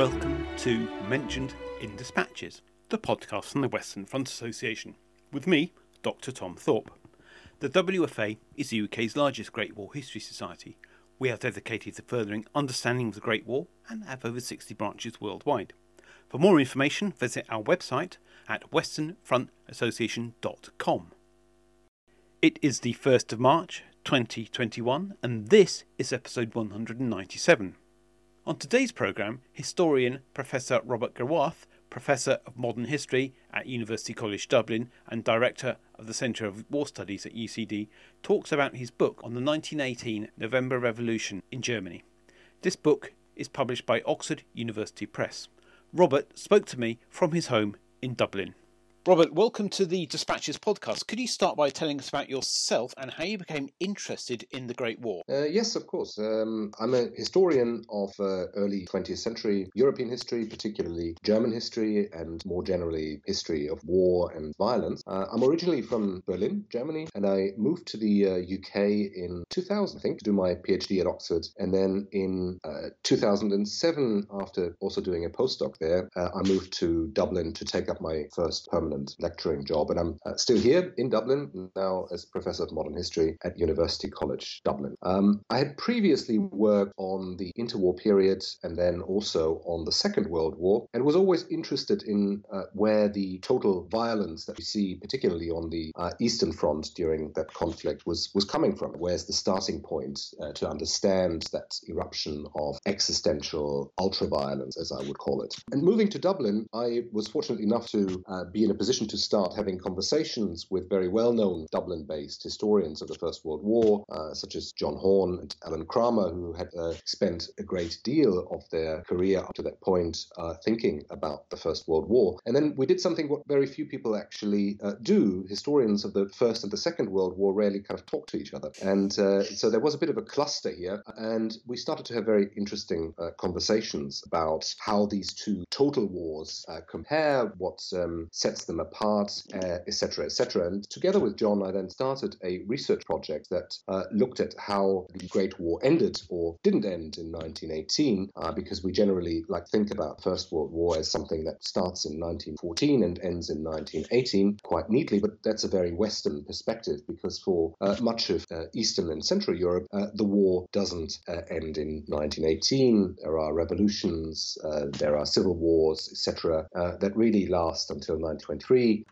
Welcome to Mentioned in Dispatches, the podcast from the Western Front Association, with me, Dr. Tom Thorpe. The WFA is the UK's largest Great War History Society. We are dedicated to furthering understanding of the Great War and have over 60 branches worldwide. For more information, visit our website at westernfrontassociation.com. It is the 1st of March 2021, and this is episode 197. On today's programme, historian Professor Robert Gerwarth, Professor of Modern History at University College Dublin and Director of the Centre of War Studies at UCD, talks about his book on the 1918 November Revolution in Germany. This book is published by Oxford University Press. Robert spoke to me from his home in Dublin. Robert, welcome to the Dispatches podcast. Could you start by telling us about yourself and how you became interested in the Great War? Uh, yes, of course. Um, I'm a historian of uh, early 20th century European history, particularly German history, and more generally history of war and violence. Uh, I'm originally from Berlin, Germany, and I moved to the UK uh, in 2000, I think, to do my PhD at Oxford. And then in uh, 2007, after also doing a postdoc there, uh, I moved to Dublin to take up my first permanent permanent lecturing job. And I'm uh, still here in Dublin now as Professor of Modern History at University College Dublin. Um, I had previously worked on the interwar period and then also on the Second World War and was always interested in uh, where the total violence that we see, particularly on the uh, Eastern Front during that conflict, was, was coming from. Where's the starting point uh, to understand that eruption of existential ultra-violence, as I would call it. And moving to Dublin, I was fortunate enough to uh, be in a position to start having conversations with very well known Dublin based historians of the First World War, uh, such as John Horne and Alan Kramer, who had uh, spent a great deal of their career up to that point uh, thinking about the First World War. And then we did something what very few people actually uh, do. Historians of the First and the Second World War rarely kind of talk to each other. And uh, so there was a bit of a cluster here, and we started to have very interesting uh, conversations about how these two total wars compare, what um, sets them apart, etc., uh, etc. Et and together with John, I then started a research project that uh, looked at how the Great War ended or didn't end in 1918, uh, because we generally like think about First World War as something that starts in 1914 and ends in 1918 quite neatly, but that's a very Western perspective because for uh, much of uh, Eastern and Central Europe, uh, the war doesn't end in 1918. There are revolutions, there are civil wars, etc., that really last until 1920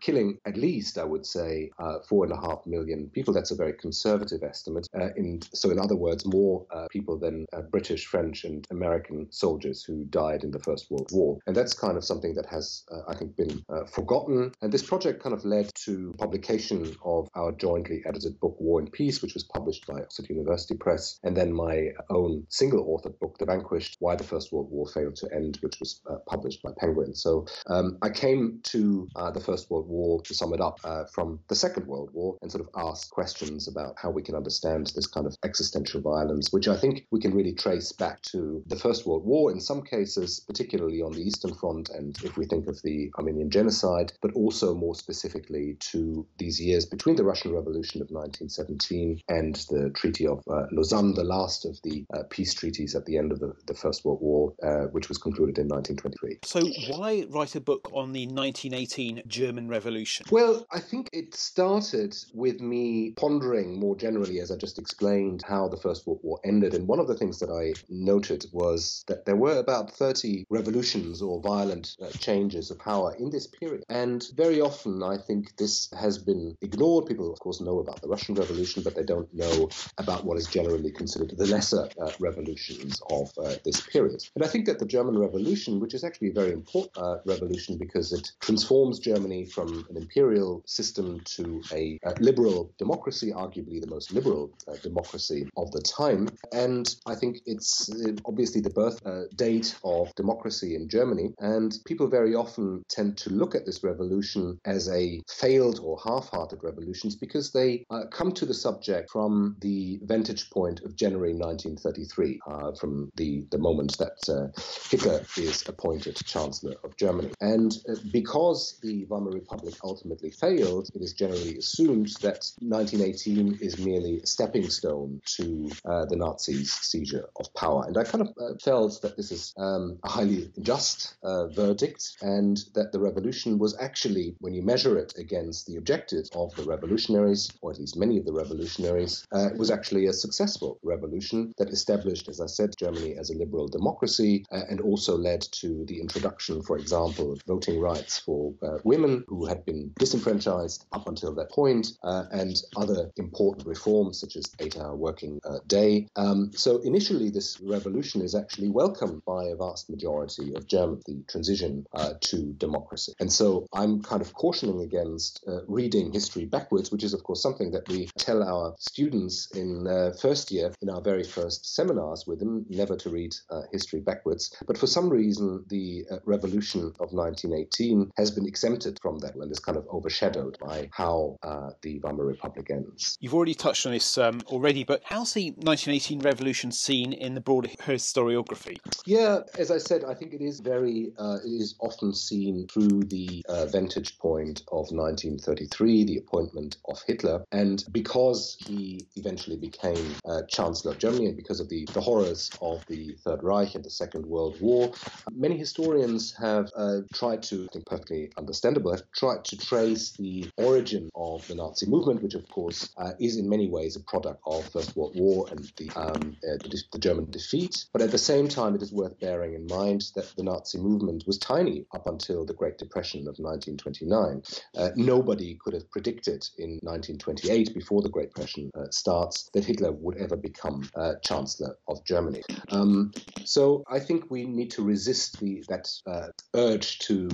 killing at least, I would say, uh, four and a half million people. That's a very conservative estimate. Uh, in, so, in other words, more uh, people than uh, British, French, and American soldiers who died in the First World War. And that's kind of something that has, uh, I think, been uh, forgotten. And this project kind of led to publication of our jointly edited book, War and Peace, which was published by Oxford University Press, and then my own single authored book, The Vanquished Why the First World War Failed to End, which was published by Penguin. So um, I came to the the First World War, to sum it up, uh, from the Second World War and sort of ask questions about how we can understand this kind of existential violence, which I think we can really trace back to the First World War in some cases, particularly on the Eastern Front, and if we think of the Armenian genocide, but also more specifically to these years between the Russian Revolution of 1917 and the Treaty of uh, Lausanne, the last of the uh, peace treaties at the end of the, the First World War, uh, which was concluded in 1923. So, why write a book on the 1918 German Revolution? Well, I think it started with me pondering more generally, as I just explained, how the First World War ended. And one of the things that I noted was that there were about 30 revolutions or violent uh, changes of power in this period. And very often, I think this has been ignored. People, of course, know about the Russian Revolution, but they don't know about what is generally considered the lesser uh, revolutions of uh, this period. And I think that the German Revolution, which is actually a very important uh, revolution because it transforms Germany Germany from an imperial system to a, a liberal democracy, arguably the most liberal uh, democracy of the time. And I think it's uh, obviously the birth uh, date of democracy in Germany. And people very often tend to look at this revolution as a failed or half hearted revolutions because they uh, come to the subject from the vantage point of January 1933, uh, from the, the moment that uh, Hitler is appointed Chancellor of Germany. And because the Weimar Republic ultimately failed, it is generally assumed that 1918 is merely a stepping stone to uh, the Nazis' seizure of power. And I kind of uh, felt that this is um, a highly unjust uh, verdict and that the revolution was actually, when you measure it against the objectives of the revolutionaries, or at least many of the revolutionaries, uh, was actually a successful revolution that established, as I said, Germany as a liberal democracy uh, and also led to the introduction, for example, of voting rights for uh, women who had been disenfranchised up until that point, uh, and other important reforms such as eight-hour working uh, day. Um, so initially, this revolution is actually welcomed by a vast majority of Germans, the transition uh, to democracy. And so I'm kind of cautioning against uh, reading history backwards, which is, of course, something that we tell our students in uh, first year in our very first seminars with them, never to read uh, history backwards. But for some reason, the revolution of 1918 has been exempted from that and is kind of overshadowed by how uh, the Weimar Republic ends. You've already touched on this um, already, but how's the 1918 revolution seen in the broader historiography? Yeah, as I said, I think it is very, uh, it is often seen through the uh, vantage point of 1933, the appointment of Hitler. And because he eventually became uh, Chancellor of Germany and because of the, the horrors of the Third Reich and the Second World War, many historians have uh, tried to, I think perfectly understandable, have tried to trace the origin of the Nazi movement, which of course uh, is in many ways a product of First World War and the, um, uh, the, the German defeat. But at the same time, it is worth bearing in mind that the Nazi movement was tiny up until the Great Depression of 1929. Uh, nobody could have predicted in 1928, before the Great Depression uh, starts, that Hitler would ever become uh, Chancellor of Germany. Um, so I think we need to resist the, that uh, urge to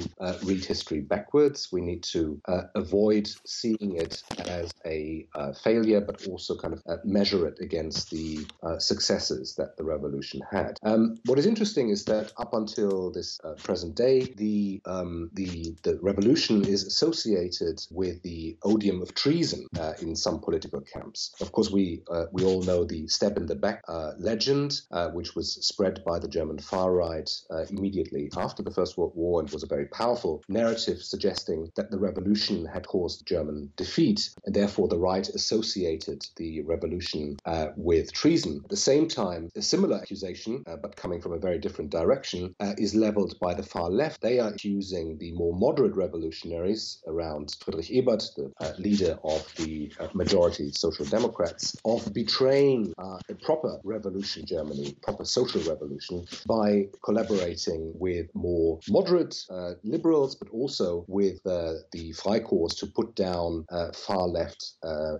read history backwards. We need to uh, avoid seeing it as a failure, but also kind of measure it against the successes that the revolution had. Um, what is interesting is that up until this present day, the um, the the revolution is associated with the odium of treason uh, in some political camps. Of course, we uh, we all know the stab in the back uh, legend, uh, which was spread by the German far right uh, immediately after the First World War and was a very powerful narrative suggesting that the revolution had caused German defeat, and therefore the right associated the revolution uh, with treason. At the same time, a similar accusation, but coming from a very different direction, is leveled by the far left. They are accusing the more moderate revolutionaries around Friedrich Ebert, the uh, leader of the uh, majority Social Democrats, of betraying uh, a proper revolution in Germany, proper social revolution, by collaborating with more moderate uh, liberals, but also with uh, the Freikorps to put down uh, far left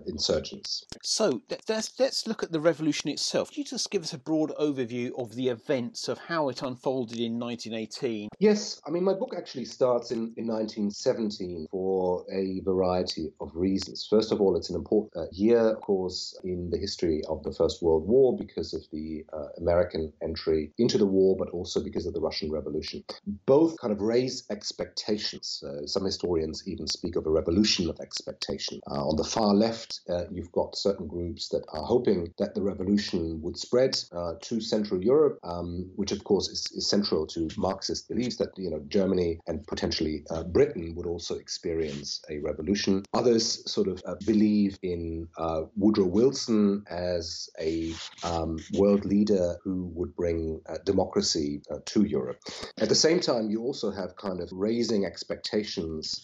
insurgents. So let's, let's look at the revolution itself. Can you just give us a broad overview of the events of how it unfolded in 1918? Yes, I mean, my book actually starts in, in 1917 for a variety of reasons. First of all, it's an important uh, year, of course, in the history of the First World War because of the uh, American entry into the war, but also because of the Russian Revolution. Both kind of raise expectations. Uh, some historians even speak of a revolution of expectation. Uh, on the far left, uh, you've got certain groups that are hoping that the revolution would spread uh, to Central Europe, um, which of course is, is, central to Marxist beliefs that you know Germany and potentially Britain would also experience a revolution. Others sort of uh, believe in uh, Woodrow Wilson as a um, world leader who would bring uh, democracy uh, to Europe. At the same time, you also have kind of raising expectations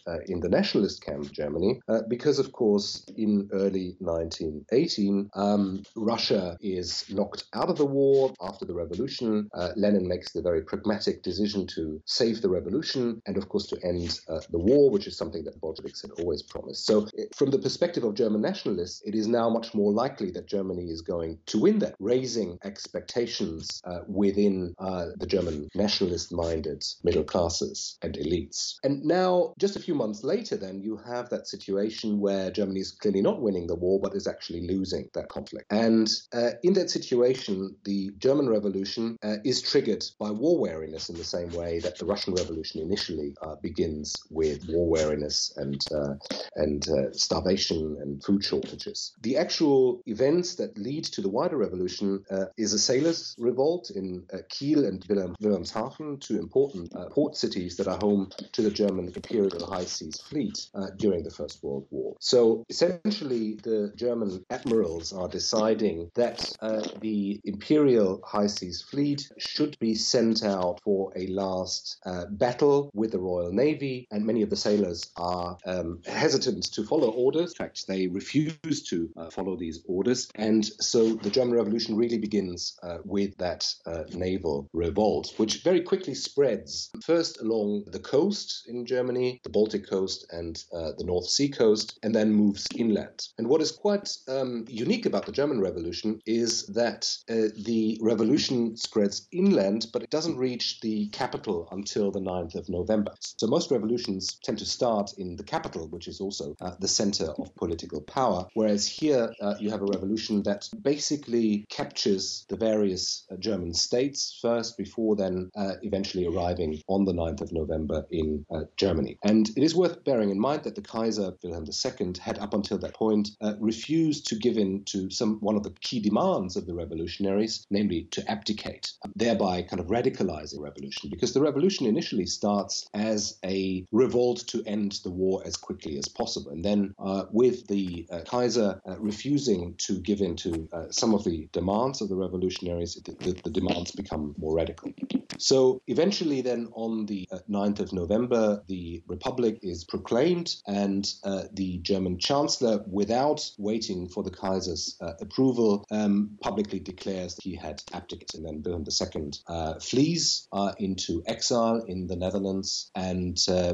uh, in the nationalist camp, Germany, uh, because, of course, in early 1918, um, Russia is knocked out of the war after the revolution. Lenin makes the very pragmatic decision to save the revolution and, of course, to end the war, which is something that Bolsheviks had always promised. So, from the perspective of German nationalists, it is now much more likely that Germany is going to win that, raising expectations uh, within uh, the German nationalist minded middle classes and elites. And now, just a few months later, then, you have that situation where Germany is clearly not winning the war, but is actually losing that conflict. And uh, in that situation, the German Revolution uh, is triggered by war weariness in the same way that the Russian Revolution initially uh, begins with war weariness and uh, and uh, starvation and food shortages. The actual events that lead to the wider revolution uh, is a sailors' revolt in Kiel and Wilhelm, Wilhelmshaven, two important port cities that are home to the German imperial high seas fleet uh, during the First World War. So essentially, the German admirals are deciding that uh, the imperial high seas fleet should be sent out for a last uh, battle with the Royal Navy, and many of the sailors are um, hesitant to follow orders. In fact, they refuse to uh, follow these orders, and so the German Revolution really begins uh, with that uh, naval revolt, which very quickly spreads first along the coast in Germany, the Baltic coast and uh, the North Sea coast, and then moves inland. And what is quite um, unique about the German Revolution is that uh, the revolution spreads inland, but it doesn't reach the capital until the 9th of November. So most revolutions tend to start in the capital, which is also uh, the center of political power, whereas here uh, you have a revolution that basically captures the various uh, German states first, before then uh, eventually arriving on the 9th of November in uh, Germany. And it is worth bearing in mind that the Kaiser Wilhelm II had up until that point uh, refused to give in to some one of the key demands of the revolutionaries, namely to abdicate, thereby kind of radicalizing the revolution. Because the revolution initially starts as a revolt to end the war as quickly as possible. And then, uh, with the uh, Kaiser uh, refusing to give in to uh, some of the demands of the revolutionaries, the, the, the demands become more radical. So eventually, then on the 9th uh, of November, the Republic is proclaimed, and uh, the German Chancellor, without waiting for the Kaiser's uh, approval, um, publicly declares that he had abdicated. And then Wilhelm II uh, flees uh, into exile in the Netherlands and uh,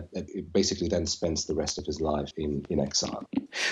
basically then spends the rest of his life in, in exile.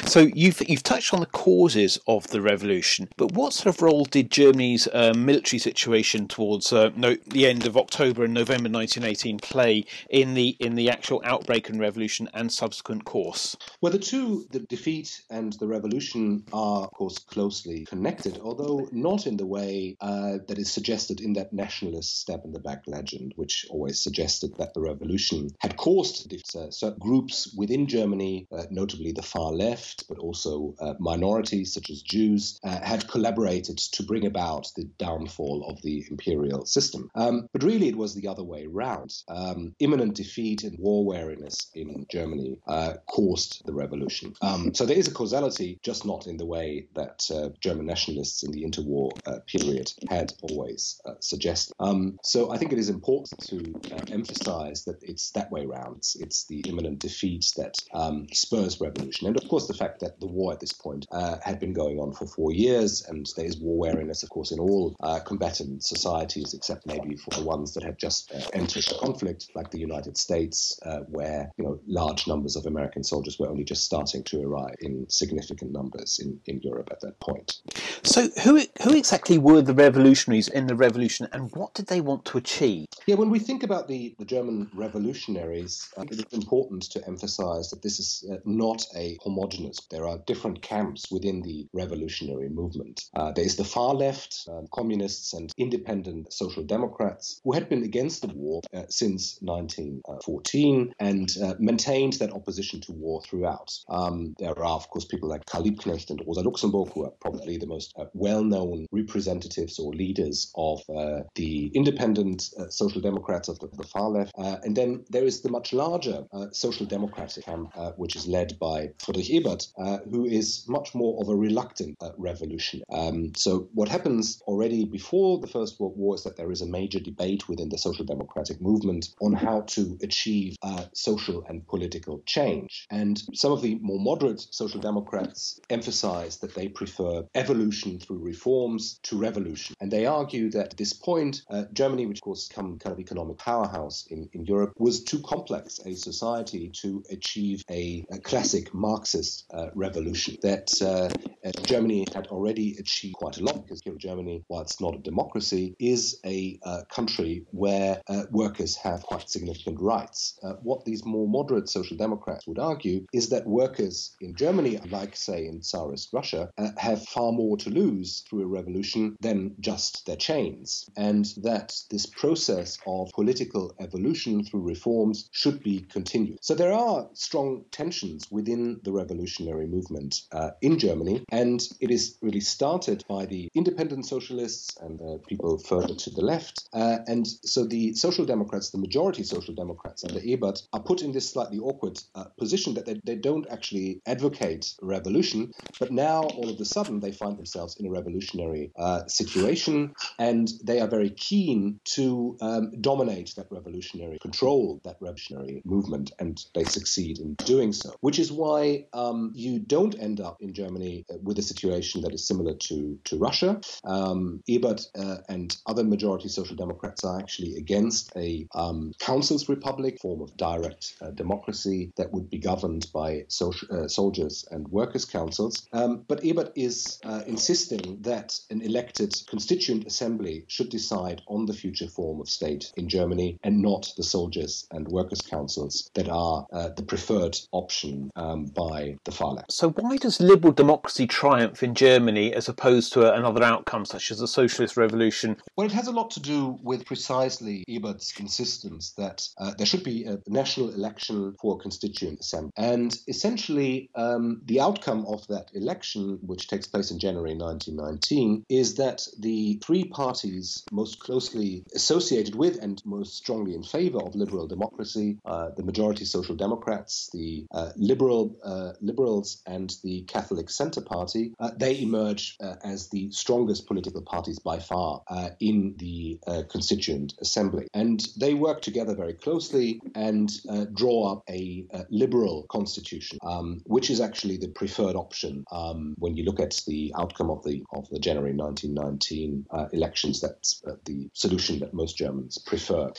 So you've you've touched on the causes of the revolution, but what sort of role did Germany's military situation towards no, the end of October and November 1918 play in the in the actual outbreak and revolution and subsequent course? Well, the two, the defeat and the revolution, are of course closely connected, although not in the way uh, that is suggested in that nationalist stab in the back legend, which always suggested that the revolution had caused uh, certain groups within Germany, uh, notably the far left, but also uh, minorities such as Jews, uh, had collaborated to bring about the downfall of the imperial system. Um, but really, it was the other way round. Um, imminent defeat and war weariness in Germany uh, caused the revolution. Um, so there is a causality, just not in the way that uh, German nationalists in the interwar uh, period had always uh, suggested. Um, so I think it is important to uh, emphasize that it's that way around. It's, it's the imminent defeat that um, spurs revolution. And of course, the fact that the war at this point uh, had been going on for four years, and there is war weariness, of course, in all combatant societies, except maybe for the ones that had just entered the conflict, like the United States, uh, where you know large numbers of American soldiers were only just starting to arrive in significant numbers in, in Europe at that point. So, who who exactly were the revolutionaries in the revolution, and what did they want to achieve? Yeah, when we think about the, the German revolutionaries, uh, it is important to emphasize that this is uh, not a homogenous. There are different camps within the revolutionary movement. Uh, there is the far left, um, communists and independent social democrats, who had been against the war uh, since 1914 and uh, maintained that opposition to war throughout. Um, there are, of course, people like Karl Liebknecht and Rosa Luxemburg, who are probably the most uh, well known representatives or leaders of uh, the independent uh, social democrats of the, the far left. Uh, and then there is the much larger social democratic camp, which is led by Friedrich Ebert, who is much more of a reluctant revolution. Um, so, what happens already before the First World War is that there is a major debate within the social democratic movement on how to achieve uh, social and political change. And some of the more moderate social democrats emphasize that they prefer evolution through reforms to revolution. And they argue that at this point, uh, Germany, which of course become kind of economic powerhouse in, in Europe, was too complex a society to achieve a, a classic Marxist uh, revolution. That uh, uh, Germany had already achieved quite a lot because here, Germany, while it's not a democracy, is a uh, country where workers have quite significant rights. Uh, what these more moderate social democrats would argue is that workers in Germany, like, say, in Tsarist Russia, uh, have far more to lose through a revolution than just their chains. And that this process of political evolution through reforms should be continued. So there are strong tensions within the revolutionary movement uh, in Germany, and it is really started by the independent socialists and uh, people further to the left. Uh, and so the Social Democrats, the majority Social Democrats under Ebert, are put in this slightly awkward uh, position that they, they don't actually advocate revolution, but now all of a sudden they find themselves in a revolutionary uh, situation and they are very keen to um, dominate that revolutionary, control that revolutionary movement, and they succeed in doing so. Which is why um, you don't end up in Germany uh, with a situation that is similar to, to Russia. Um, Ebert uh, and other majority social democrats are actually against a um, council's republic, form of direct uh, democracy that would be governed by social, uh, soldiers and workers' councils. Um, but Ebert is uh, insisting that an elected constituent assembly should decide on the future form of state in Germany and not the soldiers and workers' councils that are uh, the preferred option um, by the far left. So, why does liberal democracy triumph in Germany as opposed to another outcome such as a socialist revolution? Well, it has a lot to do with precisely Ebert's insistence that uh, there should be a national election for a constituent assembly. And essentially, um, the outcome of that election, which takes place in January 1919, is that the three parties most closely associated with and most strongly in favor of liberal democracy, uh, the majority Social Democrats, the uh, liberal uh, liberals, and the Catholic Centre Party, uh, they emerge uh, as the strongest political parties by far in the Constituent Assembly, and they work together very closely and draw up a, a liberal constitution, um, which is actually the preferred option um, when you look at the outcome of the of the January 1919 elections. That's the solution that most Germans prefer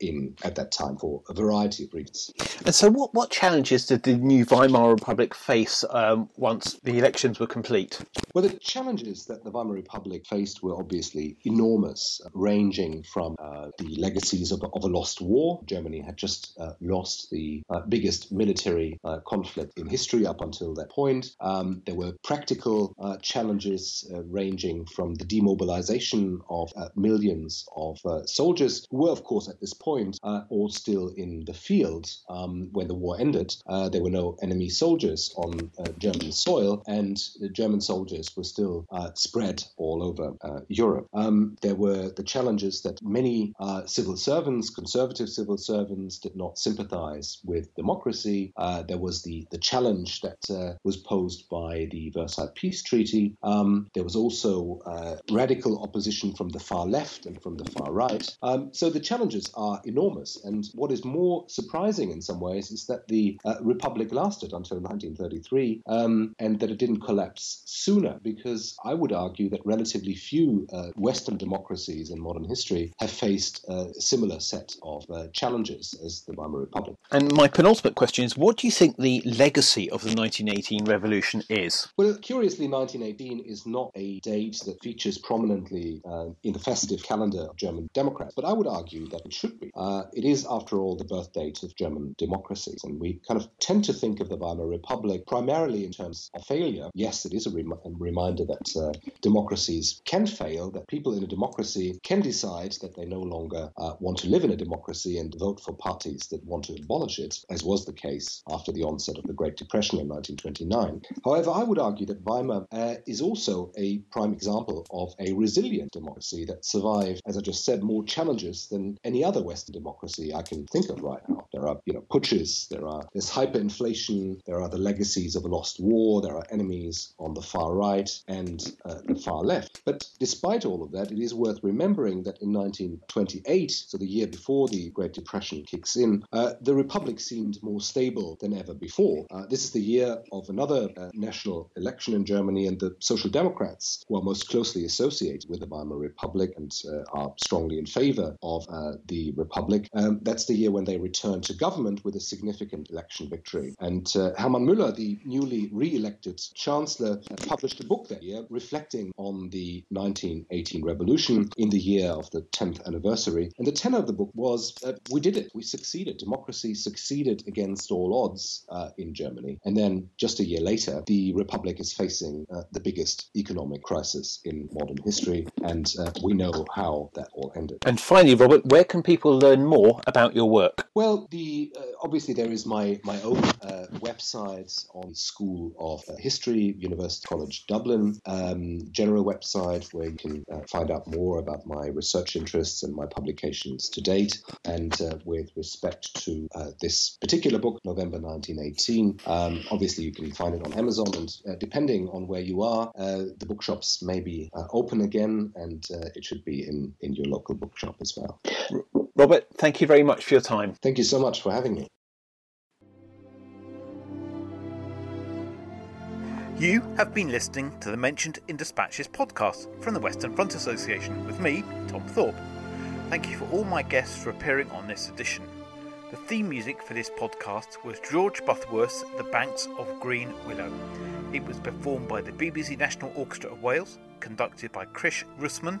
in at that time for a variety of reasons. And so, what, what challenges did the new Weimar Republic face um, once the elections were complete? Well, the challenges that the Weimar Republic faced were obviously enormous, ranging from uh, the legacies of, of, a lost war. Germany had just uh, lost the uh, biggest military uh, conflict in history up until that point. Um, there were practical uh, challenges uh, ranging from the demobilization of millions of soldiers who were, of course, at this point all still in the field um, when the war ended. there were no enemy soldiers on German soil, and the German soldiers were still spread all over Europe. Um, there were the challenges that many uh, civil servants, conservative civil servants, did not sympathize with democracy. Uh, there was the, the challenge that uh, was posed by the Versailles Peace Treaty. Um, there was also uh, radical opposition from the far left and from the far right. Um, so the challenges are enormous. And what is more surprising in some ways is that the uh, Republic lasted until 1933 um, and that it didn't collapse sooner, because I would argue that relatively few uh, Western democracies in modern history have faced a similar set of uh, challenges as the Weimar Republic. And my penultimate question is what do you think the legacy of the 1918 revolution is? Well, curiously, 1918 is not a date that features prominently uh, in the festive calendar of German Democrats, but I would argue that it should be. Uh, it is, after all, the birth date of German democracies, and we kind of tend to think of the Weimar Republic primarily in terms of failure. Yes, it is a, rem- a reminder that uh, democracies can fail, that people in a democracy can decide that they no longer uh, want to live in a democracy and vote for parties that want to abolish it, as was the case after the onset of the Great Depression in 1929. However, I would argue that Weimar uh, is also a prime example of a resilient democracy that survived, as I just said, more challenges than any other Western democracy I can think of right now. There are, you know, putsches, there are there's hyperinflation, there are the legacies of a lost war, there are enemies on the far right and uh, the far left. But despite all of that, it is worth remembering that in 1928, so the year before the Great Depression kicks in, uh, the Republic seemed more stable than ever before. Uh, this is the year of another uh, national election in Germany, and the Social Democrats, who are most closely associated with the Weimar Republic and uh, are strongly in favor of uh, the Republic, um, that's the year when they return to government with a significant election victory. And uh, Hermann Müller, the newly re elected chancellor, published a book that year reflecting on the 1918 revolution in the year of the 10th anniversary. And the tenor of the book was uh, we did it, we succeeded. Democracy succeeded against all odds uh, in Germany. And then just a year later, the Republic is facing uh, the biggest economic crisis in modern history. And uh, we know how that all ended. And finally, Robert, where can people learn more about your work? Well, the uh, obviously there is my my own uh, website on School of uh, History, University College Dublin, um, general website where you can uh, find out more about my research interests and my publications to date. And uh, with respect to uh, this particular book, November 1918, um, obviously you can find it on Amazon, and depending on where you are, the bookshops may be open again, and it should be in in your local bookshop as well. Robert, thank you very much for your time. Thank you so much for having me. You have been listening to the Mentioned in Dispatches podcast from the Western Front Association with me, Tom Thorpe. Thank you for all my guests for appearing on this edition. The theme music for this podcast was George Butterworth's The Banks of Green Willow. It was performed by the BBC National Orchestra of Wales, conducted by Krish Russman,